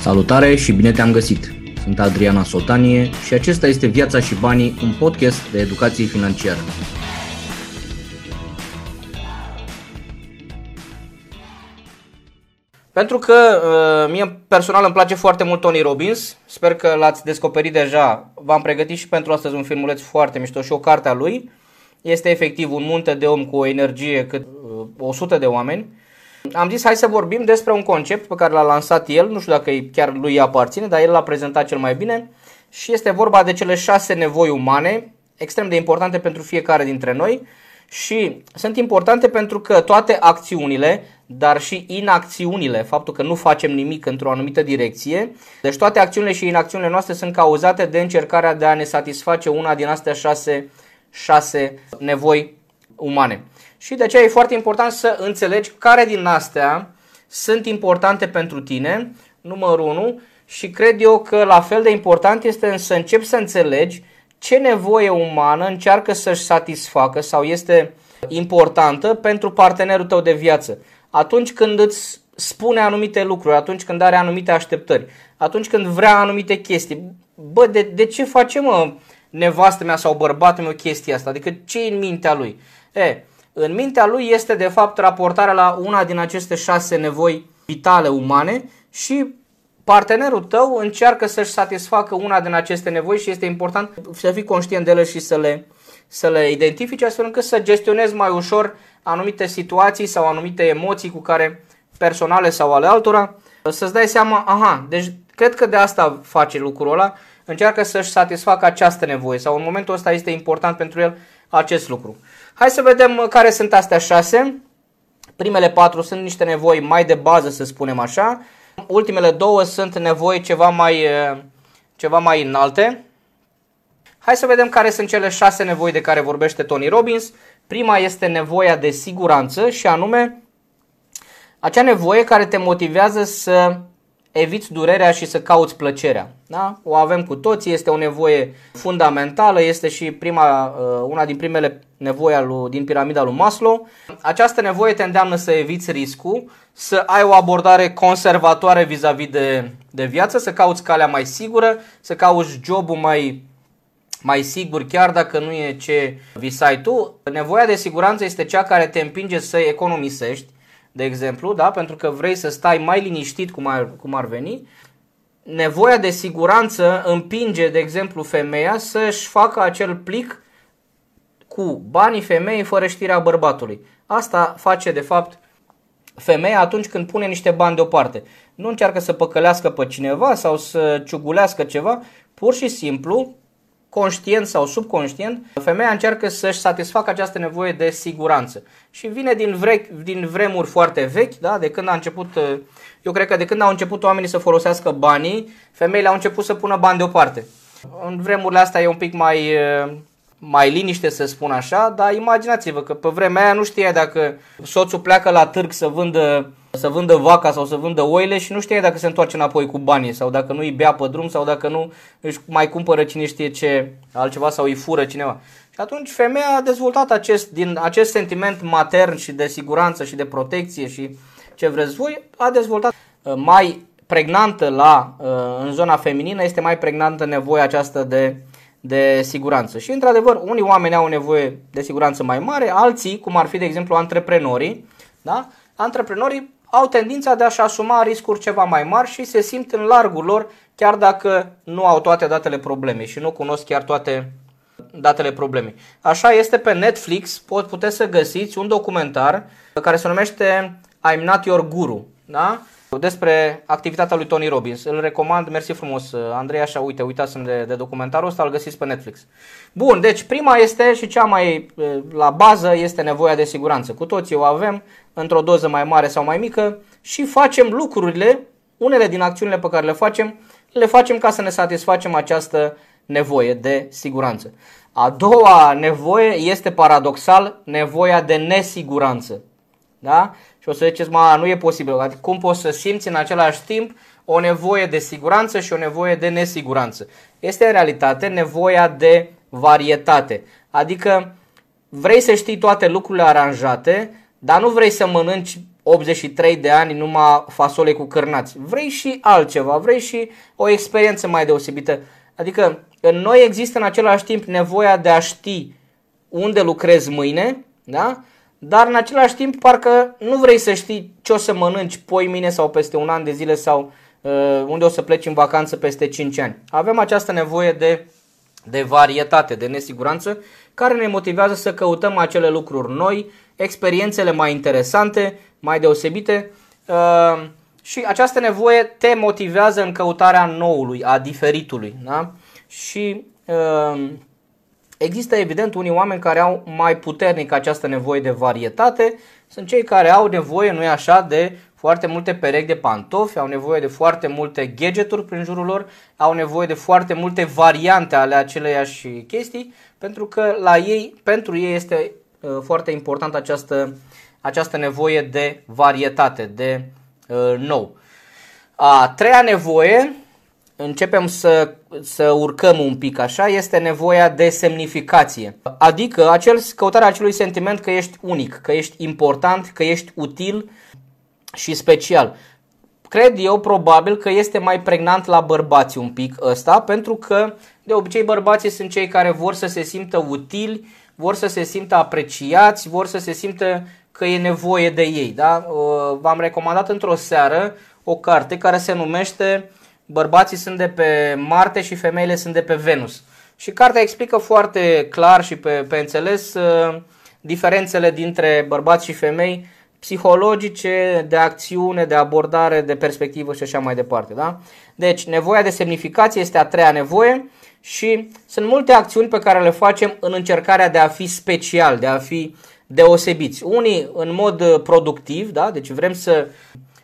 Salutare și bine te-am găsit! Sunt Adriana Sotanie și acesta este Viața și Banii, un podcast de educație financiară. Pentru că uh, mie personal îmi place foarte mult Tony Robbins, sper că l-ați descoperit deja, v-am pregătit și pentru astăzi un filmuleț foarte mișto și o carte a lui. Este efectiv un munte de om cu o energie cât uh, 100 de oameni am zis hai să vorbim despre un concept pe care l-a lansat el, nu știu dacă chiar lui aparține, dar el l-a prezentat cel mai bine. Și este vorba de cele șase nevoi umane, extrem de importante pentru fiecare dintre noi. Și sunt importante pentru că toate acțiunile, dar și inacțiunile, faptul că nu facem nimic într-o anumită direcție, deci toate acțiunile și inacțiunile noastre sunt cauzate de încercarea de a ne satisface una din astea șase, șase nevoi umane. Și de aceea e foarte important să înțelegi care din astea sunt importante pentru tine, numărul 1, și cred eu că la fel de important este să începi să înțelegi ce nevoie umană încearcă să-și satisfacă sau este importantă pentru partenerul tău de viață. Atunci când îți spune anumite lucruri, atunci când are anumite așteptări, atunci când vrea anumite chestii. Bă, de, de ce face mă nevastă mea sau bărbatul meu chestia asta? Adică ce e în mintea lui? E, în mintea lui este de fapt raportarea la una din aceste șase nevoi vitale umane și partenerul tău încearcă să-și satisfacă una din aceste nevoi și este important să fii conștient de ele și să le, să le identifici astfel încât să gestionezi mai ușor anumite situații sau anumite emoții cu care personale sau ale altora, să-ți dai seama, aha, deci cred că de asta face lucrul ăla, încearcă să-și satisfacă această nevoie sau în momentul ăsta este important pentru el acest lucru. Hai să vedem uh, care sunt astea șase. Primele patru sunt niște nevoi mai de bază, să spunem așa. Ultimele două sunt nevoi ceva mai, uh, ceva mai înalte. Hai să vedem care sunt cele șase nevoi de care vorbește Tony Robbins. Prima este nevoia de siguranță și anume acea nevoie care te motivează să eviți durerea și să cauți plăcerea. Da? O avem cu toții, este o nevoie fundamentală, este și prima, uh, una din primele nevoi din piramida lui Maslow. Această nevoie te îndeamnă să eviți riscul, să ai o abordare conservatoare vis-a-vis de, de viață, să cauți calea mai sigură, să cauți jobul mai, mai sigur chiar dacă nu e ce visai tu. Nevoia de siguranță este cea care te împinge să economisești, de exemplu, da? pentru că vrei să stai mai liniștit cum ar, cum ar veni, nevoia de siguranță împinge, de exemplu, femeia să-și facă acel plic cu banii femeii fără știrea bărbatului. Asta face, de fapt, femeia atunci când pune niște bani deoparte. Nu încearcă să păcălească pe cineva sau să ciugulească ceva, pur și simplu conștient sau subconștient, femeia încearcă să-și satisfacă această nevoie de siguranță. Și vine din, vre- din vremuri foarte vechi, da? de când a început, eu cred că de când au început oamenii să folosească banii, femeile au început să pună bani deoparte. În vremurile astea e un pic mai, mai liniște să spun așa, dar imaginați-vă că pe vremea aia nu știa dacă soțul pleacă la târg să vândă să vândă vaca sau să vândă oile și nu știe dacă se întoarce înapoi cu banii sau dacă nu îi bea pe drum sau dacă nu își mai cumpără cine știe ce altceva sau îi fură cineva. Și atunci femeia a dezvoltat acest, din acest sentiment matern și de siguranță și de protecție și ce vreți voi, a dezvoltat uh, mai pregnantă la, uh, în zona feminină, este mai pregnantă nevoia aceasta de, de siguranță. Și într-adevăr, unii oameni au nevoie de siguranță mai mare, alții, cum ar fi de exemplu antreprenorii, da? antreprenorii au tendința de a-și asuma riscuri ceva mai mari și se simt în largul lor chiar dacă nu au toate datele problemei și nu cunosc chiar toate datele problemei. Așa este pe Netflix, pot puteți să găsiți un documentar care se numește I'm Not Your Guru, da? Despre activitatea lui Tony Robbins. Îl recomand, mersi frumos, Andrei, așa, uite, uitați de, de documentarul ăsta, îl găsiți pe Netflix. Bun, deci prima este și cea mai la bază este nevoia de siguranță. Cu toții o avem, într-o doză mai mare sau mai mică și facem lucrurile, unele din acțiunile pe care le facem, le facem ca să ne satisfacem această nevoie de siguranță. A doua nevoie este paradoxal nevoia de nesiguranță. Da? Și o să ziceți, mă, nu e posibil. Adică cum poți să simți în același timp o nevoie de siguranță și o nevoie de nesiguranță? Este în realitate nevoia de varietate. Adică vrei să știi toate lucrurile aranjate, dar nu vrei să mănânci 83 de ani numai fasole cu cârnați. Vrei și altceva, vrei și o experiență mai deosebită. Adică în noi există în același timp nevoia de a ști unde lucrezi mâine, da? Dar în același timp parcă nu vrei să știi ce o să mănânci poi mine sau peste un an de zile sau uh, unde o să pleci în vacanță peste 5 ani. Avem această nevoie de, de varietate, de nesiguranță, care ne motivează să căutăm acele lucruri noi, experiențele mai interesante, mai deosebite uh, și această nevoie te motivează în căutarea noului, a diferitului. Da? Și uh, Există evident unii oameni care au mai puternic această nevoie de varietate, sunt cei care au nevoie, nu așa, de foarte multe perechi de pantofi, au nevoie de foarte multe gadgeturi prin jurul lor, au nevoie de foarte multe variante ale aceleiași chestii, pentru că la ei, pentru ei este uh, foarte important această, această nevoie de varietate, de uh, nou. A treia nevoie începem să, să urcăm un pic așa, este nevoia de semnificație. Adică acel, căutarea acelui sentiment că ești unic, că ești important, că ești util și special. Cred eu probabil că este mai pregnant la bărbați un pic ăsta, pentru că de obicei bărbații sunt cei care vor să se simtă utili, vor să se simtă apreciați, vor să se simtă că e nevoie de ei. Da? V-am recomandat într-o seară o carte care se numește bărbații sunt de pe Marte și femeile sunt de pe Venus. Și cartea explică foarte clar și pe, pe înțeles uh, diferențele dintre bărbați și femei psihologice, de acțiune, de abordare, de perspectivă și așa mai departe. Da? Deci, nevoia de semnificație este a treia nevoie și sunt multe acțiuni pe care le facem în încercarea de a fi special, de a fi deosebiți. Unii în mod uh, productiv, da? deci vrem să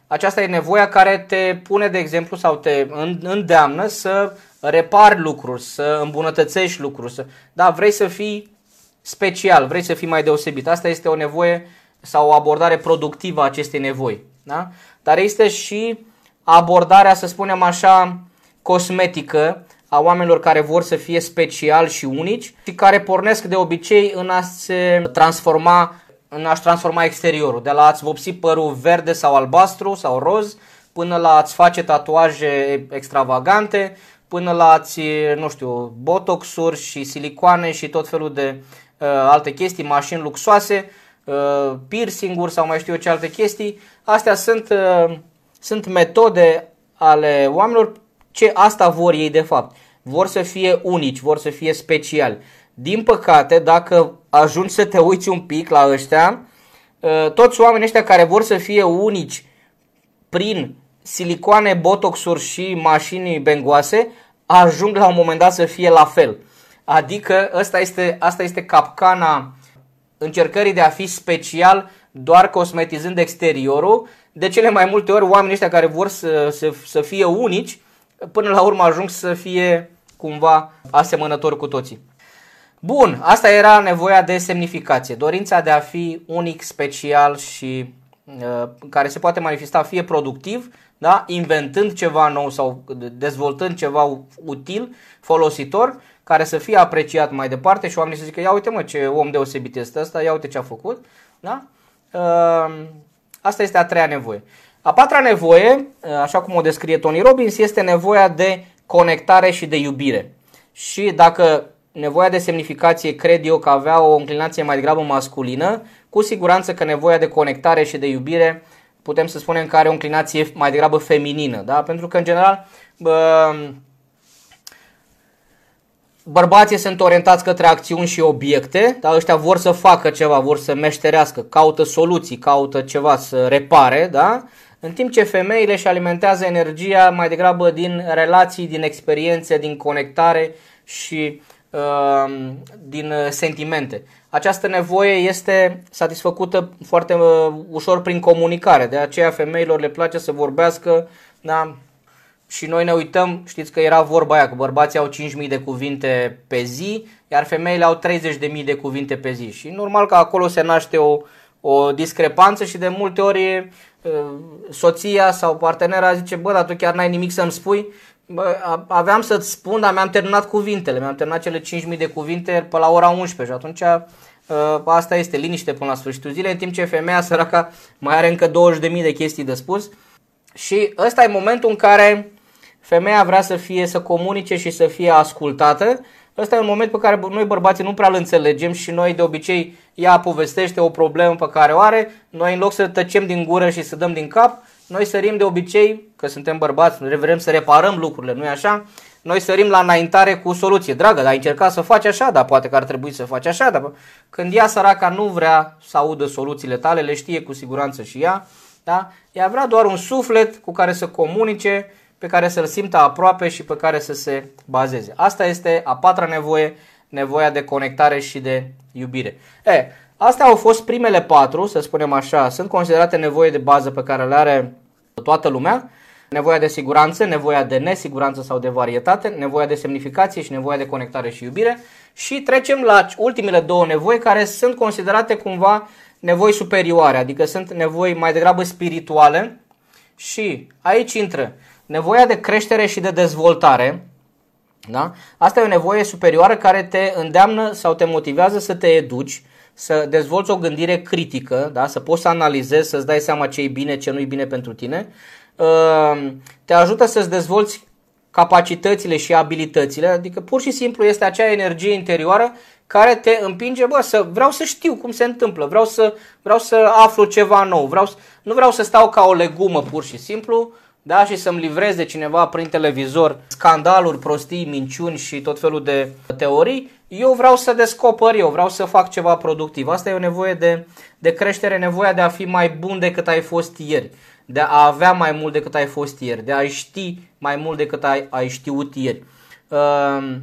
aceasta e nevoia care te pune, de exemplu, sau te îndeamnă să repari lucruri, să îmbunătățești lucruri. Să... Da, vrei să fii special, vrei să fii mai deosebit. Asta este o nevoie sau o abordare productivă a acestei nevoi. Da? Dar este și abordarea, să spunem așa, cosmetică a oamenilor care vor să fie special și unici și care pornesc de obicei în a se transforma în a-și transforma exteriorul, de la a-ți vopsi părul verde sau albastru sau roz, până la a-ți face tatuaje extravagante, până la a-ți, nu știu, botoxuri și silicoane și tot felul de uh, alte chestii, mașini luxoase, uh, piercing-uri sau mai știu eu ce alte chestii. Astea sunt, uh, sunt metode ale oamenilor ce asta vor ei de fapt. Vor să fie unici, vor să fie speciali. Din păcate, dacă ajungi să te uiți un pic la ăștia, ă, toți oamenii ăștia care vor să fie unici prin silicoane, botoxuri și mașini bengoase, ajung la un moment dat să fie la fel. Adică asta este, asta este capcana încercării de a fi special doar cosmetizând exteriorul. De cele mai multe ori oamenii ăștia care vor să, să, să fie unici, până la urmă ajung să fie cumva asemănători cu toții. Bun, asta era nevoia de semnificație, dorința de a fi unic, special și uh, care se poate manifesta fie productiv, da? inventând ceva nou sau dezvoltând ceva util, folositor, care să fie apreciat mai departe și oamenii să zică, ia uite mă ce om deosebit este ăsta, ia uite ce a făcut. Da? Uh, asta este a treia nevoie. A patra nevoie, uh, așa cum o descrie Tony Robbins, este nevoia de conectare și de iubire. Și dacă nevoia de semnificație cred eu că avea o înclinație mai degrabă masculină, cu siguranță că nevoia de conectare și de iubire putem să spunem că are o înclinație mai degrabă feminină, da? pentru că în general bă, bărbații sunt orientați către acțiuni și obiecte, dar ăștia vor să facă ceva, vor să meșterească, caută soluții, caută ceva să repare, da? în timp ce femeile își alimentează energia mai degrabă din relații, din experiențe, din conectare și Um, din uh, sentimente. Această nevoie este satisfăcută foarte uh, ușor prin comunicare, de aceea femeilor le place să vorbească, da? și noi ne uităm, știți că era vorba aia, că bărbații au 5.000 de cuvinte pe zi, iar femeile au 30.000 de cuvinte pe zi. Și normal că acolo se naște o, o discrepanță și de multe ori uh, soția sau partenera zice, bă, dar tu chiar n-ai nimic să-mi spui Bă, aveam să-ți spun, dar mi-am terminat cuvintele, mi-am terminat cele 5.000 de cuvinte pe la ora 11 și atunci Uh, asta este liniște până la sfârșitul zilei, în timp ce femeia săraca mai are încă 20.000 de chestii de spus. Și ăsta e momentul în care femeia vrea să fie, să comunice și să fie ascultată. Ăsta e un moment pe care noi bărbații nu prea îl înțelegem și noi de obicei ea povestește o problemă pe care o are, noi în loc să tăcem din gură și să dăm din cap, noi sărim de obicei, că suntem bărbați, vrem să reparăm lucrurile, nu-i așa? Noi sărim la înaintare cu soluție. Dragă, dar ai încercat să faci așa, dar poate că ar trebui să faci așa. Dar când ea săraca nu vrea să audă soluțiile tale, le știe cu siguranță și ea, da? ea vrea doar un suflet cu care să comunice, pe care să-l simtă aproape și pe care să se bazeze. Asta este a patra nevoie, nevoia de conectare și de iubire. E, astea au fost primele patru, să spunem așa, sunt considerate nevoie de bază pe care le are toată lumea. Nevoia de siguranță, nevoia de nesiguranță sau de varietate, nevoia de semnificație și nevoia de conectare și iubire. Și trecem la ultimele două nevoi care sunt considerate cumva nevoi superioare, adică sunt nevoi mai degrabă spirituale și aici intră nevoia de creștere și de dezvoltare. Da? Asta e o nevoie superioară care te îndeamnă sau te motivează să te educi, să dezvolți o gândire critică, da? să poți să analizezi, să-ți dai seama ce e bine, ce nu e bine pentru tine. Ehm, te ajută să-ți dezvolți capacitățile și abilitățile, adică pur și simplu este acea energie interioară care te împinge, bă, să vreau să știu cum se întâmplă, vreau să, vreau să aflu ceva nou, vreau, nu vreau să stau ca o legumă pur și simplu, da, și să-mi livreze cineva prin televizor scandaluri, prostii, minciuni și tot felul de teorii, eu vreau să descoper eu, vreau să fac ceva productiv. Asta e o nevoie de, de creștere, nevoia de a fi mai bun decât ai fost ieri, de a avea mai mult decât ai fost ieri, de a ști mai mult decât ai, ai știut ieri. Uh,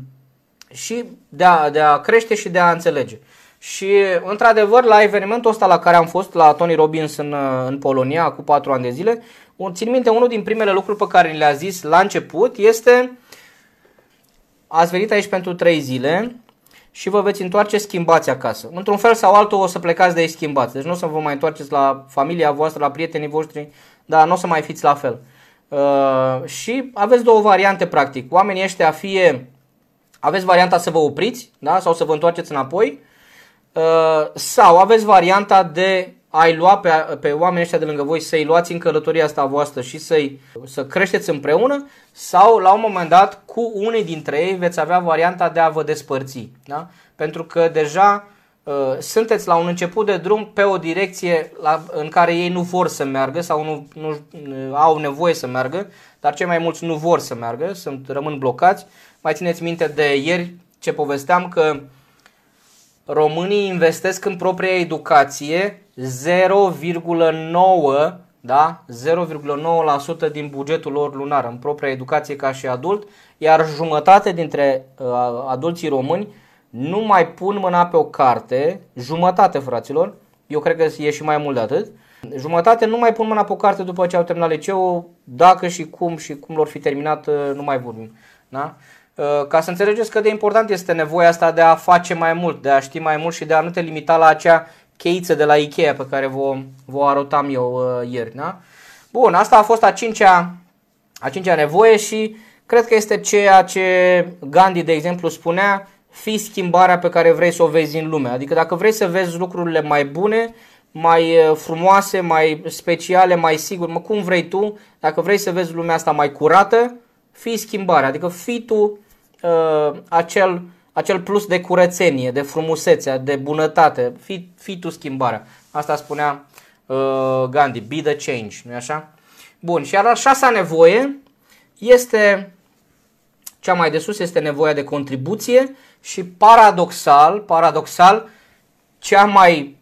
și de a, de a crește și de a înțelege. Și, într-adevăr, la evenimentul ăsta la care am fost, la Tony Robbins în, în Polonia, cu 4 ani de zile, un, țin minte, unul din primele lucruri pe care le-a zis la început este ați venit aici pentru 3 zile și vă veți întoarce schimbați acasă. Într-un fel sau altul o să plecați de aici schimbați. Deci nu o să vă mai întoarceți la familia voastră, la prietenii voștri, dar nu o să mai fiți la fel. Uh, și aveți două variante practic. Oamenii ăștia fie aveți varianta să vă opriți da? sau să vă întoarceți înapoi uh, sau aveți varianta de a-i lua pe, pe oamenii ăștia de lângă voi, să-i luați în călătoria asta voastră și să-i, să creșteți împreună sau la un moment dat cu unii dintre ei veți avea varianta de a vă despărți. Da? Pentru că deja uh, sunteți la un început de drum pe o direcție la, în care ei nu vor să meargă sau nu, nu uh, au nevoie să meargă, dar cei mai mulți nu vor să meargă, sunt, rămân blocați. Mai țineți minte de ieri ce povesteam că românii investesc în propria educație 0,9 da? 0,9% din bugetul lor lunar în propria educație ca și adult, iar jumătate dintre uh, adulții români nu mai pun mâna pe o carte, jumătate fraților, eu cred că e și mai mult de atât, jumătate nu mai pun mâna pe o carte după ce au terminat liceu, dacă și cum și cum lor fi terminat, uh, nu mai vorbim. Da? Uh, ca să înțelegeți cât de important este nevoia asta de a face mai mult, de a ști mai mult și de a nu te limita la acea cheiță de la Ikea pe care vă, vă arutam eu uh, ieri. Da? Bun, asta a fost a cincea, a cincea nevoie și cred că este ceea ce Gandhi, de exemplu, spunea, fi schimbarea pe care vrei să o vezi în lume. Adică dacă vrei să vezi lucrurile mai bune, mai uh, frumoase, mai speciale, mai sigur, mă, cum vrei tu, dacă vrei să vezi lumea asta mai curată, fii schimbarea, adică fii tu uh, acel, acel plus de curățenie, de frumusețe, de bunătate, fii, fii tu schimbarea. Asta spunea uh, Gandhi, be the change, nu așa? Bun, și a șasea nevoie este, cea mai de sus este nevoia de contribuție și paradoxal, paradoxal, cea mai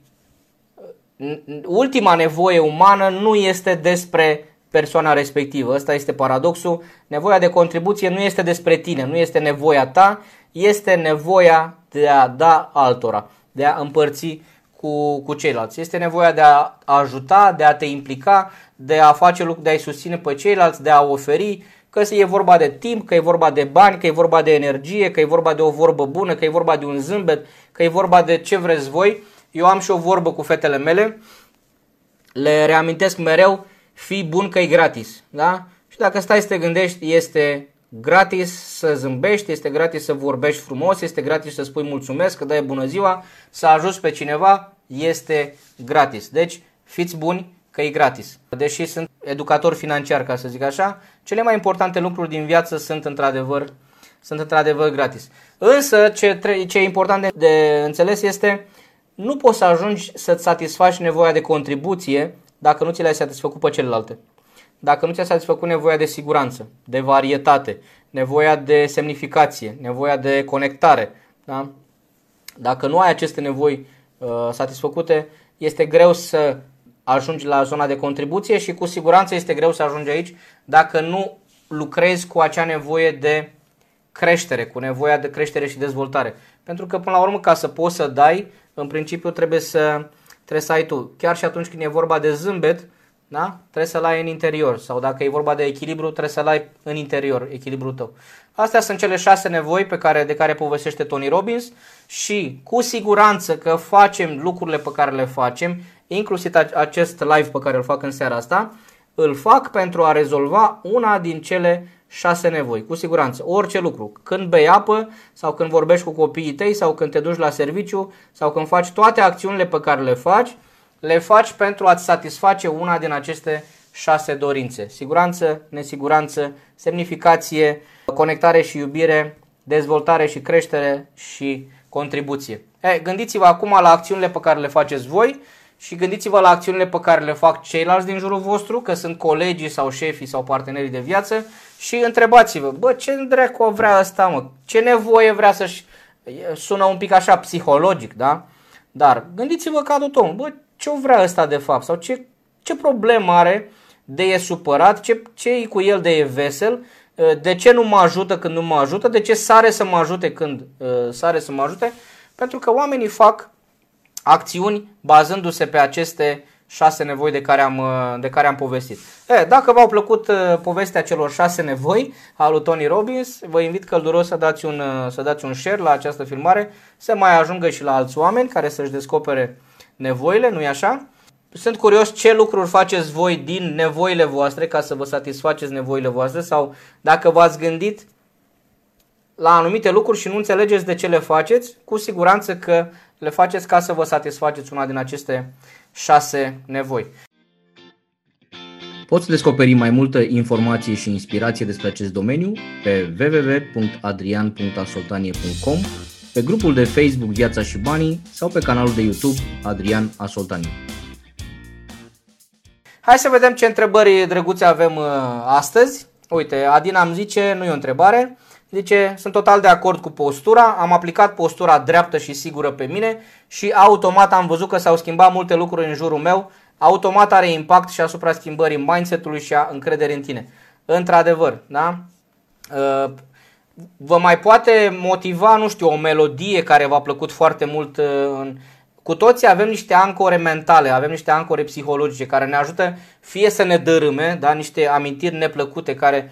ultima nevoie umană nu este despre persoana respectivă. Ăsta este paradoxul. Nevoia de contribuție nu este despre tine, nu este nevoia ta, este nevoia de a da altora, de a împărți cu, cu ceilalți. Este nevoia de a ajuta, de a te implica, de a face lucruri, de a-i susține pe ceilalți, de a oferi, că e vorba de timp, că e vorba de bani, că e vorba de energie, că e vorba de o vorbă bună, că e vorba de un zâmbet, că e vorba de ce vreți voi. Eu am și o vorbă cu fetele mele, le reamintesc mereu, fii bun că e gratis. Da? Și dacă stai să te gândești, este gratis să zâmbești, este gratis să vorbești frumos, este gratis să spui mulțumesc, că dai bună ziua, să ajuți pe cineva, este gratis. Deci, fiți buni că e gratis. Deși sunt educator financiar, ca să zic așa, cele mai importante lucruri din viață sunt într-adevăr, sunt într-adevăr gratis. Însă, ce, ce e important de, de înțeles este, nu poți să ajungi să-ți satisfaci nevoia de contribuție dacă nu ți le-ai satisfăcut pe celelalte dacă nu ți-a satisfăcut nevoia de siguranță, de varietate, nevoia de semnificație, nevoia de conectare, da? dacă nu ai aceste nevoi uh, satisfăcute, este greu să ajungi la zona de contribuție și cu siguranță este greu să ajungi aici dacă nu lucrezi cu acea nevoie de creștere, cu nevoia de creștere și dezvoltare. Pentru că până la urmă ca să poți să dai, în principiu trebuie să, trebuie să ai tu. Chiar și atunci când e vorba de zâmbet, da? trebuie să-l ai în interior. Sau dacă e vorba de echilibru, trebuie să-l ai în interior, echilibrul tău. Astea sunt cele șase nevoi pe care, de care povestește Tony Robbins și cu siguranță că facem lucrurile pe care le facem, inclusiv acest live pe care îl fac în seara asta, îl fac pentru a rezolva una din cele șase nevoi, cu siguranță. Orice lucru, când bei apă sau când vorbești cu copiii tăi sau când te duci la serviciu sau când faci toate acțiunile pe care le faci, le faci pentru a-ți satisface una din aceste șase dorințe. Siguranță, nesiguranță, semnificație, conectare și iubire, dezvoltare și creștere și contribuție. E, gândiți-vă acum la acțiunile pe care le faceți voi și gândiți-vă la acțiunile pe care le fac ceilalți din jurul vostru, că sunt colegii sau șefii sau partenerii de viață și întrebați-vă, bă, ce dracu vrea ăsta, mă? Ce nevoie vrea să-și... Sună un pic așa psihologic, da? Dar gândiți-vă ca tot om, bă, ce o vrea ăsta de fapt? Sau ce, ce problemă are de e supărat, ce, ce e cu el de e vesel, ă, de ce nu mă ajută când nu mă ajută, de ce sare să mă ajute când uh, sare să mă ajute, pentru că oamenii fac acțiuni bazându-se pe aceste șase nevoi de care am, ă, de care am povestit. E, dacă v-au plăcut uh, povestea celor șase nevoi a lui Tony Robbins, vă invit călduros să dați, un, uh, să dați un share la această filmare, să mai ajungă și la alți oameni care să-și descopere nevoile, nu-i așa? Sunt curios ce lucruri faceți voi din nevoile voastre ca să vă satisfaceți nevoile voastre sau dacă v-ați gândit la anumite lucruri și nu înțelegeți de ce le faceți, cu siguranță că le faceți ca să vă satisfaceți una din aceste șase nevoi. Poți descoperi mai multă informație și inspirație despre acest domeniu pe www.adrian.asoltanie.com pe grupul de Facebook Viața și Banii sau pe canalul de YouTube Adrian Asoltani. Hai să vedem ce întrebări drăguțe avem uh, astăzi. Uite, Adina îmi zice, nu e o întrebare, zice, sunt total de acord cu postura, am aplicat postura dreaptă și sigură pe mine și automat am văzut că s-au schimbat multe lucruri în jurul meu, automat are impact și asupra schimbării mindset-ului și a încrederii în tine. Într-adevăr, da? Uh, vă mai poate motiva, nu știu, o melodie care v-a plăcut foarte mult uh, în, cu toții avem niște ancore mentale, avem niște ancore psihologice care ne ajută fie să ne dărâme, da, niște amintiri neplăcute care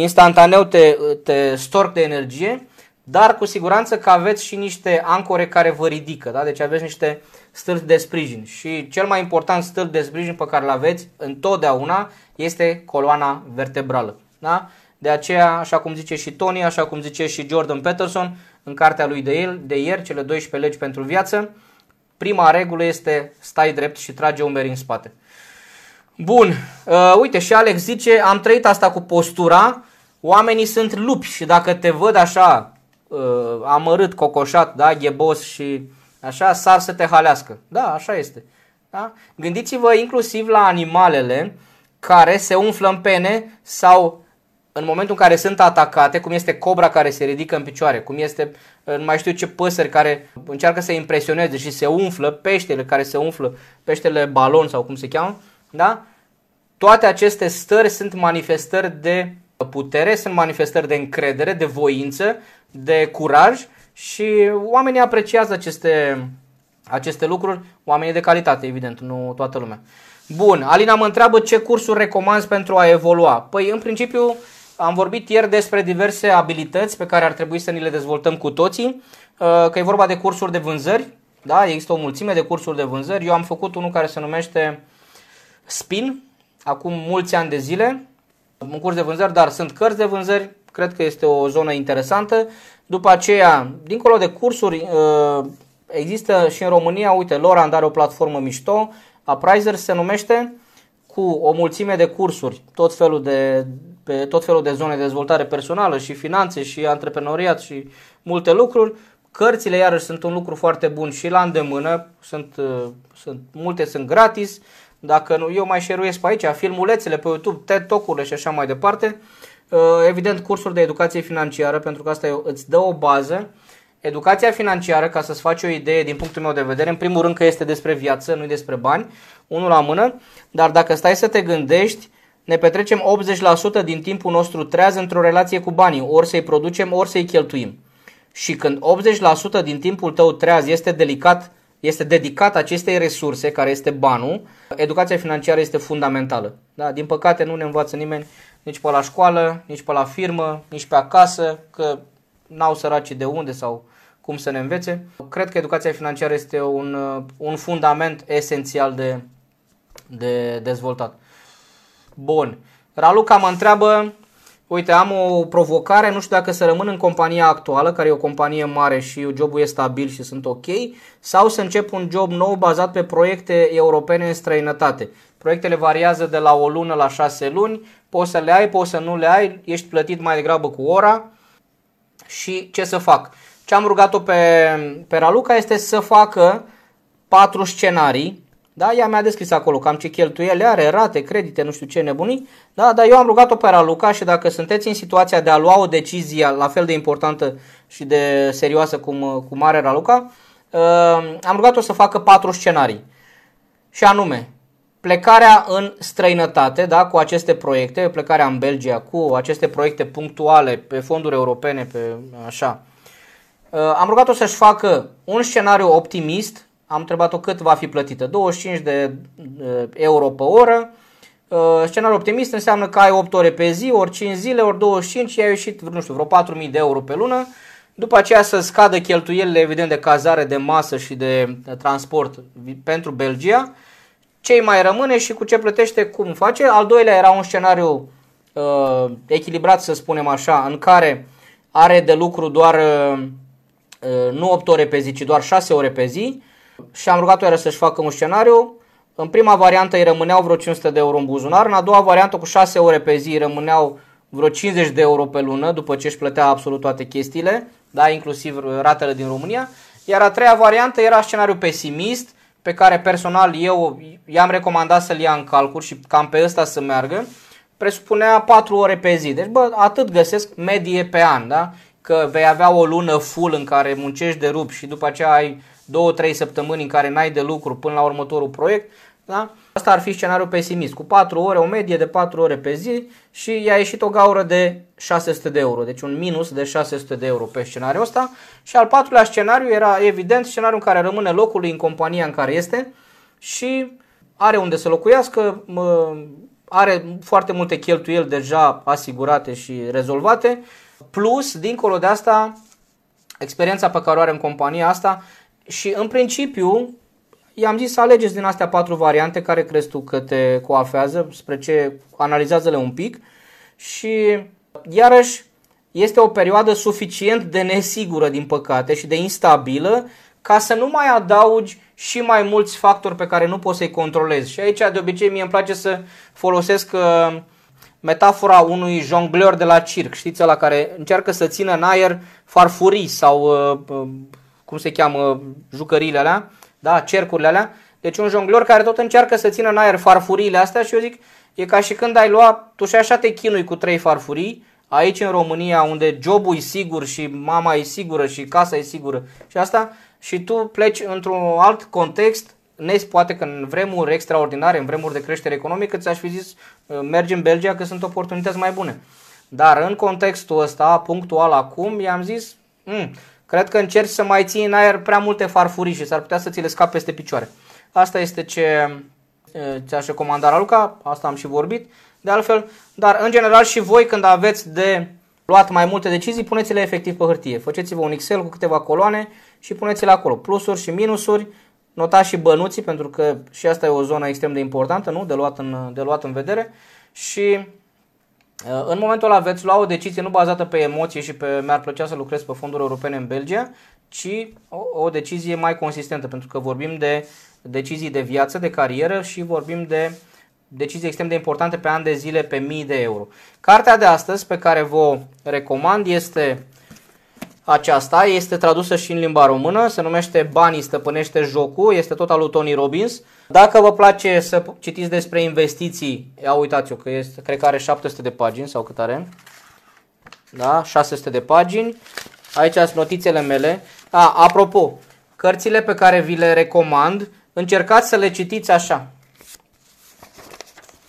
instantaneu te, te storc de energie, dar cu siguranță că aveți și niște ancore care vă ridică, da? deci aveți niște stâlpi de sprijin și cel mai important stâlp de sprijin pe care îl aveți întotdeauna este coloana vertebrală. Da? De aceea, așa cum zice și Tony, așa cum zice și Jordan Peterson în cartea lui de, el, de ieri, cele 12 legi pentru viață, prima regulă este stai drept și trage umerii în spate. Bun, uh, uite și Alex zice, am trăit asta cu postura, oamenii sunt lupi și dacă te văd așa uh, amărât, cocoșat, da, ghebos și așa, sar să te halească. Da, așa este. Da? Gândiți-vă inclusiv la animalele care se umflă în pene sau în momentul în care sunt atacate, cum este cobra care se ridică în picioare, cum este nu mai știu ce păsări care încearcă să impresioneze și se umflă, peștele care se umflă, peștele balon sau cum se cheamă, da? Toate aceste stări sunt manifestări de putere, sunt manifestări de încredere, de voință, de curaj și oamenii apreciază aceste, aceste lucruri, oamenii de calitate, evident, nu toată lumea. Bun, Alina mă întreabă ce cursuri recomanzi pentru a evolua. Păi, în principiu, am vorbit ieri despre diverse abilități pe care ar trebui să ni le dezvoltăm cu toții, uh, că e vorba de cursuri de vânzări, da, există o mulțime de cursuri de vânzări. Eu am făcut unul care se numește Spin, acum mulți ani de zile, un curs de vânzări, dar sunt cărți de vânzări cred că este o zonă interesantă. După aceea, dincolo de cursuri, uh, există și în România, uite, Lorand are o platformă mișto, Appraiser se numește, cu o mulțime de cursuri, tot felul de, pe tot felul de zone de dezvoltare personală și finanțe și antreprenoriat și multe lucruri. Cărțile iarăși sunt un lucru foarte bun și la îndemână, sunt, uh, sunt, multe sunt gratis, dacă nu, eu mai șeruiesc pe aici, filmulețele pe YouTube, TED Talk-urile și așa mai departe. Uh, evident, cursuri de educație financiară, pentru că asta îți dă o bază. Educația financiară, ca să-ți faci o idee din punctul meu de vedere, în primul rând că este despre viață, nu despre bani, unul la mână, dar dacă stai să te gândești, ne petrecem 80% din timpul nostru treaz într-o relație cu banii, ori să-i producem, ori să-i cheltuim. Și când 80% din timpul tău treaz este delicat, este dedicat acestei resurse, care este banul, educația financiară este fundamentală. Da? Din păcate nu ne învață nimeni nici pe la școală, nici pe la firmă, nici pe acasă, că n-au săracii de unde sau cum să ne învețe. Cred că educația financiară este un, un fundament esențial de, de dezvoltat. Bun. Raluca mă întreabă, uite, am o provocare, nu știu dacă să rămân în compania actuală, care e o companie mare și jobul e stabil și sunt ok, sau să încep un job nou bazat pe proiecte europene în străinătate. Proiectele variază de la o lună la șase luni, poți să le ai, poți să nu le ai, ești plătit mai degrabă cu ora și ce să fac. Ce am rugat-o pe, pe Raluca este să facă patru scenarii da? Ea mi-a descris acolo cam ce cheltuieli are, rate, credite, nu știu ce nebunii. Da? Dar eu am rugat-o pe Raluca și dacă sunteți în situația de a lua o decizie la fel de importantă și de serioasă cum, cum are Raluca, uh, am rugat-o să facă patru scenarii. Și anume, plecarea în străinătate da, cu aceste proiecte, plecarea în Belgia cu aceste proiecte punctuale pe fonduri europene, pe așa. Uh, am rugat-o să-și facă un scenariu optimist am întrebat-o cât va fi plătită. 25 de euro pe oră. Uh, scenariul optimist înseamnă că ai 8 ore pe zi, ori 5 zile, ori 25 și ai ieșit, nu știu, vreo 4.000 de euro pe lună. După aceea să scadă cheltuielile, evident, de cazare, de masă și de transport pentru Belgia. Ce mai rămâne și cu ce plătește, cum face. Al doilea era un scenariu uh, echilibrat, să spunem așa, în care are de lucru doar uh, uh nu 8 ore pe zi, ci doar 6 ore pe zi și am rugat-o iară să-și facă un scenariu. În prima variantă îi rămâneau vreo 500 de euro în buzunar, în a doua variantă cu 6 ore pe zi îi rămâneau vreo 50 de euro pe lună după ce își plătea absolut toate chestiile, da, inclusiv ratele din România. Iar a treia variantă era scenariu pesimist, pe care personal eu i-am recomandat să-l ia în calcul și cam pe ăsta să meargă. Presupunea 4 ore pe zi. Deci, bă, atât găsesc medie pe an, da? Că vei avea o lună full în care muncești de rup și după aceea ai două, trei săptămâni în care n-ai de lucru până la următorul proiect, da? Asta ar fi scenariul pesimist, cu 4 ore, o medie de 4 ore pe zi și i-a ieșit o gaură de 600 de euro, deci un minus de 600 de euro pe scenariul ăsta. Și al patrulea scenariu era evident scenariul în care rămâne locului în compania în care este și are unde să locuiască, are foarte multe cheltuieli deja asigurate și rezolvate, plus, dincolo de asta, experiența pe care o are în compania asta și în principiu i-am zis să alegeți din astea patru variante care crezi tu că te coafează, spre ce analizează-le un pic și iarăși este o perioadă suficient de nesigură din păcate și de instabilă ca să nu mai adaugi și mai mulți factori pe care nu poți să-i controlezi. Și aici de obicei mie îmi place să folosesc uh, metafora unui jongleur de la circ, știți, la care încearcă să țină în aer farfurii sau uh, uh cum se cheamă jucăriile alea, da, cercurile alea. Deci un jonglor care tot încearcă să țină în aer farfuriile astea și eu zic, e ca și când ai lua, tu și așa te chinui cu trei farfurii, aici în România unde jobul e sigur și mama e sigură și casa e sigură și asta, și tu pleci într-un alt context, Nes poate că în vremuri extraordinare, în vremuri de creștere economică, ți-aș fi zis mergi în Belgia că sunt oportunități mai bune. Dar în contextul ăsta, punctual acum, i-am zis, mm, Cred că încerci să mai ții în aer prea multe farfurii și s-ar putea să ți le scape peste picioare. Asta este ce ți-aș recomanda la Luca, asta am și vorbit. De altfel, dar în general și voi când aveți de luat mai multe decizii, puneți-le efectiv pe hârtie. Faceți-vă un Excel cu câteva coloane și puneți-le acolo. Plusuri și minusuri, notați și bănuții, pentru că și asta e o zonă extrem de importantă, nu? De luat în, de luat în vedere. Și Uh, în momentul ăla veți lua o decizie nu bazată pe emoție și pe mi-ar plăcea să lucrez pe fonduri europene în Belgia, ci o, o decizie mai consistentă, pentru că vorbim de decizii de viață, de carieră și vorbim de decizii extrem de importante pe ani de zile, pe mii de euro. Cartea de astăzi pe care vă recomand este aceasta, este tradusă și în limba română, se numește Banii stăpânește jocul, este tot al lui Tony Robbins. Dacă vă place să citiți despre investiții, ia uitați-o că este, cred că are 700 de pagini sau cât are. Da, 600 de pagini. Aici sunt notițele mele. A, apropo, cărțile pe care vi le recomand, încercați să le citiți așa.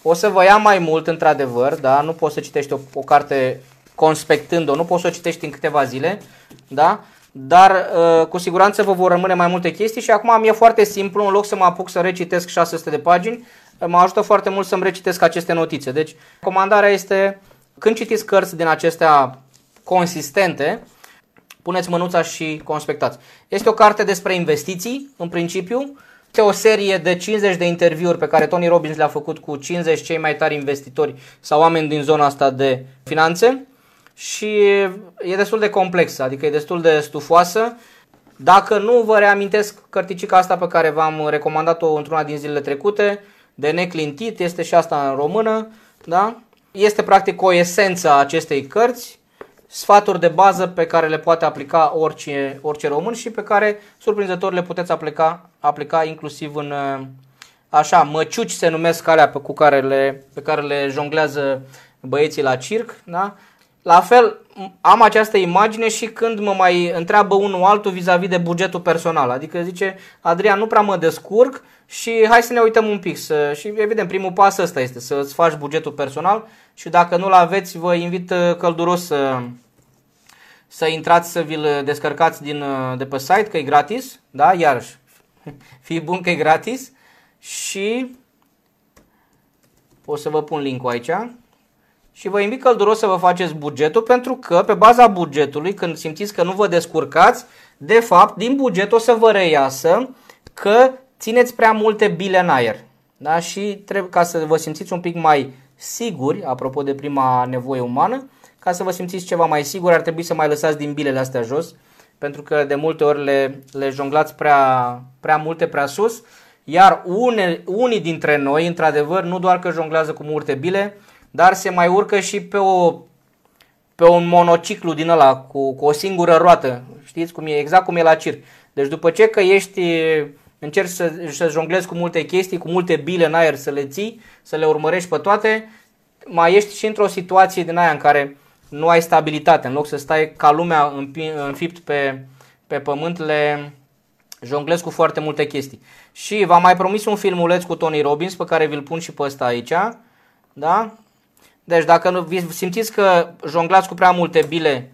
O să vă ia mai mult, într-adevăr, da? Nu poți să citești o, o carte conspectând-o, nu poți să o citești în câteva zile, da? Dar uh, cu siguranță vă vor rămâne mai multe chestii și acum mi-e foarte simplu, în loc să mă apuc să recitesc 600 de pagini, mă ajută foarte mult să-mi recitesc aceste notițe. Deci, comandarea este, când citiți cărți din acestea consistente, puneți mânuța și conspectați. Este o carte despre investiții, în principiu, este o serie de 50 de interviuri pe care Tony Robbins le-a făcut cu 50 cei mai tari investitori sau oameni din zona asta de finanțe și e destul de complexă, adică e destul de stufoasă. Dacă nu vă reamintesc cărticica asta pe care v-am recomandat-o într-una din zilele trecute, de neclintit, este și asta în română, da? Este practic o esență a acestei cărți, sfaturi de bază pe care le poate aplica orice, orice român și pe care, surprinzător, le puteți aplica, aplica inclusiv în, așa, măciuci se numesc alea pe, cu care le, pe care le jonglează băieții la circ, da? La fel, am această imagine și când mă mai întreabă unul altul vis-a-vis de bugetul personal. Adică zice, Adrian, nu prea mă descurc și hai să ne uităm un pic. Să, și evident, primul pas ăsta este să îți faci bugetul personal și dacă nu-l aveți, vă invit uh, călduros să, să intrați să vi-l descărcați din, uh, de pe site, că e gratis. Da, iarăși, fii bun că e gratis. Și o să vă pun linkul aici și vă invit călduros să vă faceți bugetul pentru că pe baza bugetului, când simțiți că nu vă descurcați, de fapt, din buget o să vă reiasă că țineți prea multe bile în aer. Da? Și trebuie ca să vă simțiți un pic mai siguri, apropo de prima nevoie umană, ca să vă simțiți ceva mai sigur, ar trebui să mai lăsați din bilele astea jos, pentru că de multe ori le, le jonglați prea, prea multe, prea sus, iar une, unii dintre noi, într-adevăr, nu doar că jonglează cu multe bile, dar se mai urcă și pe, o, pe un monociclu din ăla cu, cu o singură roată. Știți cum e? Exact cum e la circ. Deci după ce că ești, încerci să, să jonglezi cu multe chestii, cu multe bile în aer să le ții, să le urmărești pe toate, mai ești și într-o situație din aia în care nu ai stabilitate. În loc să stai ca lumea înfipt pe, pe pământ, le jonglezi cu foarte multe chestii. Și v-am mai promis un filmuleț cu Tony Robbins pe care vi-l pun și pe ăsta aici. Da? Deci dacă nu, simțiți că jonglați cu prea multe bile,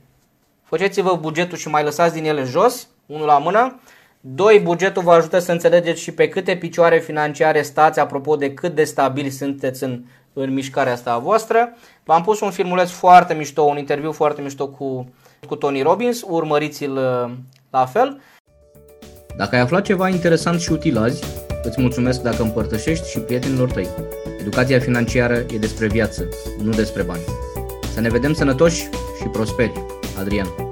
faceți-vă bugetul și mai lăsați din ele jos, unul la mână. Doi, bugetul vă ajută să înțelegeți și pe câte picioare financiare stați, apropo de cât de stabili sunteți în, în mișcarea asta a voastră. V-am pus un filmuleț foarte mișto, un interviu foarte mișto cu, cu Tony Robbins, urmăriți-l uh, la fel. Dacă ai aflat ceva interesant și util azi, îți mulțumesc dacă împărtășești și prietenilor tăi. Educația financiară e despre viață, nu despre bani. Să ne vedem sănătoși și prosperi. Adrian.